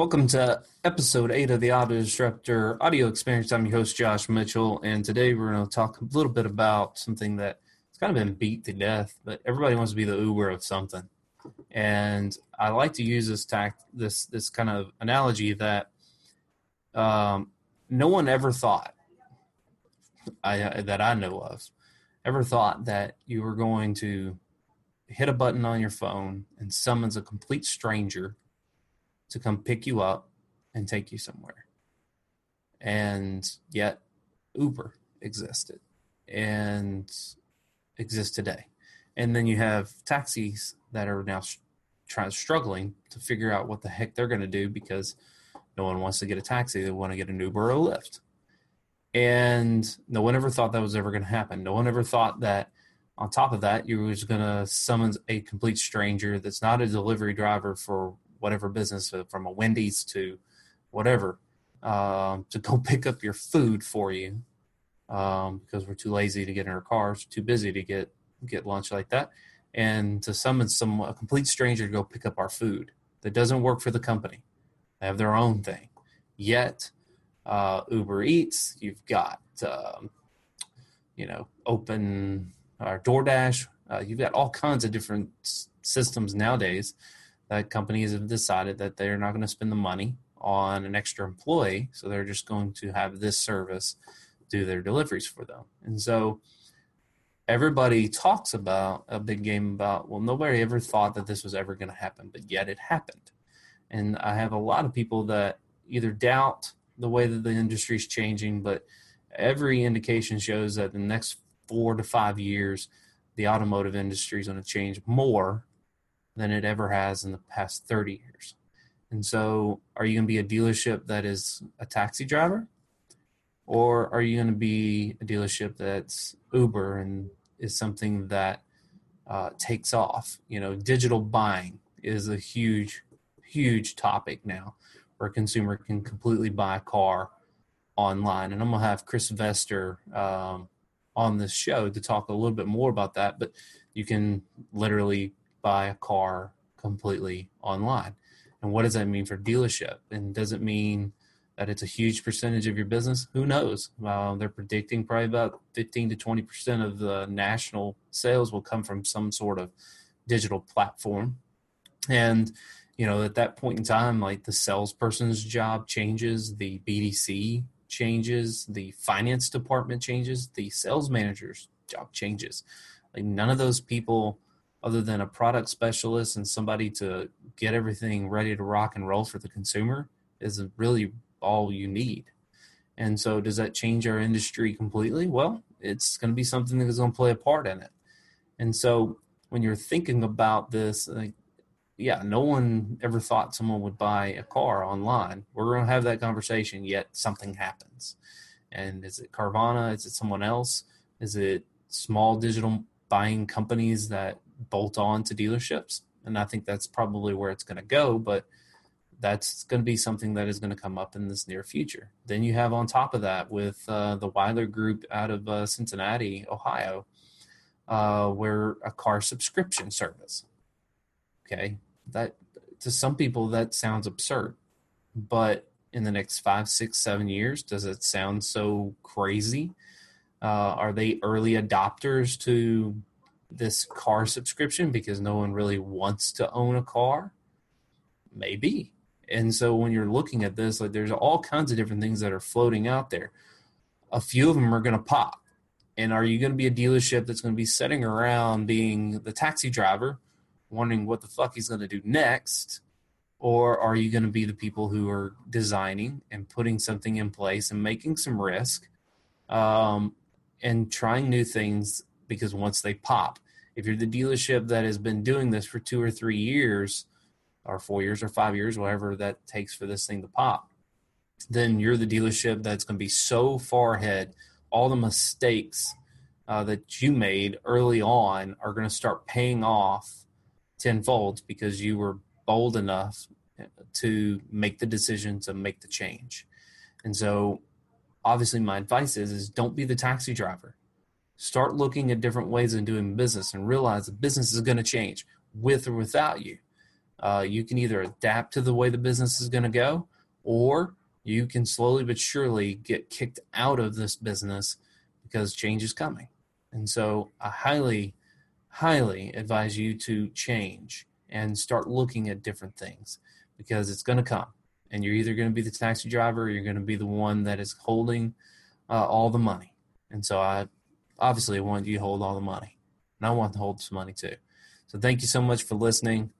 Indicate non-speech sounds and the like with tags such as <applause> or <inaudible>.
Welcome to episode eight of the Auto Disruptor Audio Experience. I'm your host, Josh Mitchell, and today we're going to talk a little bit about something that's kind of been beat to death, but everybody wants to be the Uber of something. And I like to use this tact, this this kind of analogy that um, no one ever thought I, that I know of ever thought that you were going to hit a button on your phone and summons a complete stranger to come pick you up and take you somewhere. And yet, Uber existed and exists today. And then you have taxis that are now trying struggling to figure out what the heck they're going to do because no one wants to get a taxi; they want to get an Uber or a Lyft. And no one ever thought that was ever going to happen. No one ever thought that on top of that, you was going to summon a complete stranger that's not a delivery driver for whatever business, uh, from a Wendy's to whatever, um, to go <laughs> pick up your food for you um, because we're too lazy to get in our cars, too busy to get get lunch like that, and to summon some a complete stranger to go pick up our food that doesn't work for the company. They have their own thing. Yet, uh, Uber Eats, you've got um, you know Open or DoorDash. Uh, you've got all kinds of different systems nowadays that companies have decided that they're not going to spend the money on an extra employee, so they're just going to have this service do their deliveries for them. And so everybody talks about a big game about, well, nobody ever thought that this was ever going to happen, but yet it happened. And I have a lot of people that either doubt the way that the industry is changing, but every indication shows that the next four to five years, the automotive industry is going to change more than it ever has in the past 30 years. And so, are you going to be a dealership that is a taxi driver? Or are you going to be a dealership that's Uber and is something that uh, takes off? You know, digital buying is a huge, huge topic now where a consumer can completely buy a car online. And I'm going to have Chris Vester um, on this show to talk a little bit more about that. But you can literally buy a car completely online. And what does that mean for dealership? And does it mean that it's a huge percentage of your business? Who knows? They're predicting probably about 15 to 20 percent of the national sales will come from some sort of digital platform. And you know, at that point in time, like the salesperson's job changes, the BDC changes, the finance department changes, the sales manager's job changes. Like none of those people other than a product specialist and somebody to get everything ready to rock and roll for the consumer is really all you need. And so, does that change our industry completely? Well, it's going to be something that is going to play a part in it. And so, when you're thinking about this, like, yeah, no one ever thought someone would buy a car online. We're going to have that conversation, yet something happens. And is it Carvana? Is it someone else? Is it small digital buying companies that bolt on to dealerships. And I think that's probably where it's going to go. But that's going to be something that is going to come up in this near future. Then you have on top of that with uh, the Wyler Group out of uh, Cincinnati, Ohio, uh, where a car subscription service. Okay, that to some people that sounds absurd, but in the next five, six, seven years, does it sound so crazy? Uh, are they early adopters to this car subscription because no one really wants to own a car? Maybe. And so when you're looking at this, like there's all kinds of different things that are floating out there. A few of them are going to pop. And are you going to be a dealership that's going to be sitting around being the taxi driver, wondering what the fuck he's going to do next? Or are you going to be the people who are designing and putting something in place and making some risk um, and trying new things because once they pop, if you're the dealership that has been doing this for two or three years, or four years or five years, whatever that takes for this thing to pop, then you're the dealership that's going to be so far ahead. All the mistakes uh, that you made early on are going to start paying off tenfold because you were bold enough to make the decision to make the change. And so, obviously, my advice is: is don't be the taxi driver start looking at different ways of doing business and realize the business is going to change with or without you. Uh, you can either adapt to the way the business is going to go, or you can slowly but surely get kicked out of this business because change is coming. And so I highly, highly advise you to change and start looking at different things because it's going to come. And you're either going to be the taxi driver or you're going to be the one that is holding uh, all the money. And so I obviously I want you to hold all the money. And I want to hold some money too. So thank you so much for listening.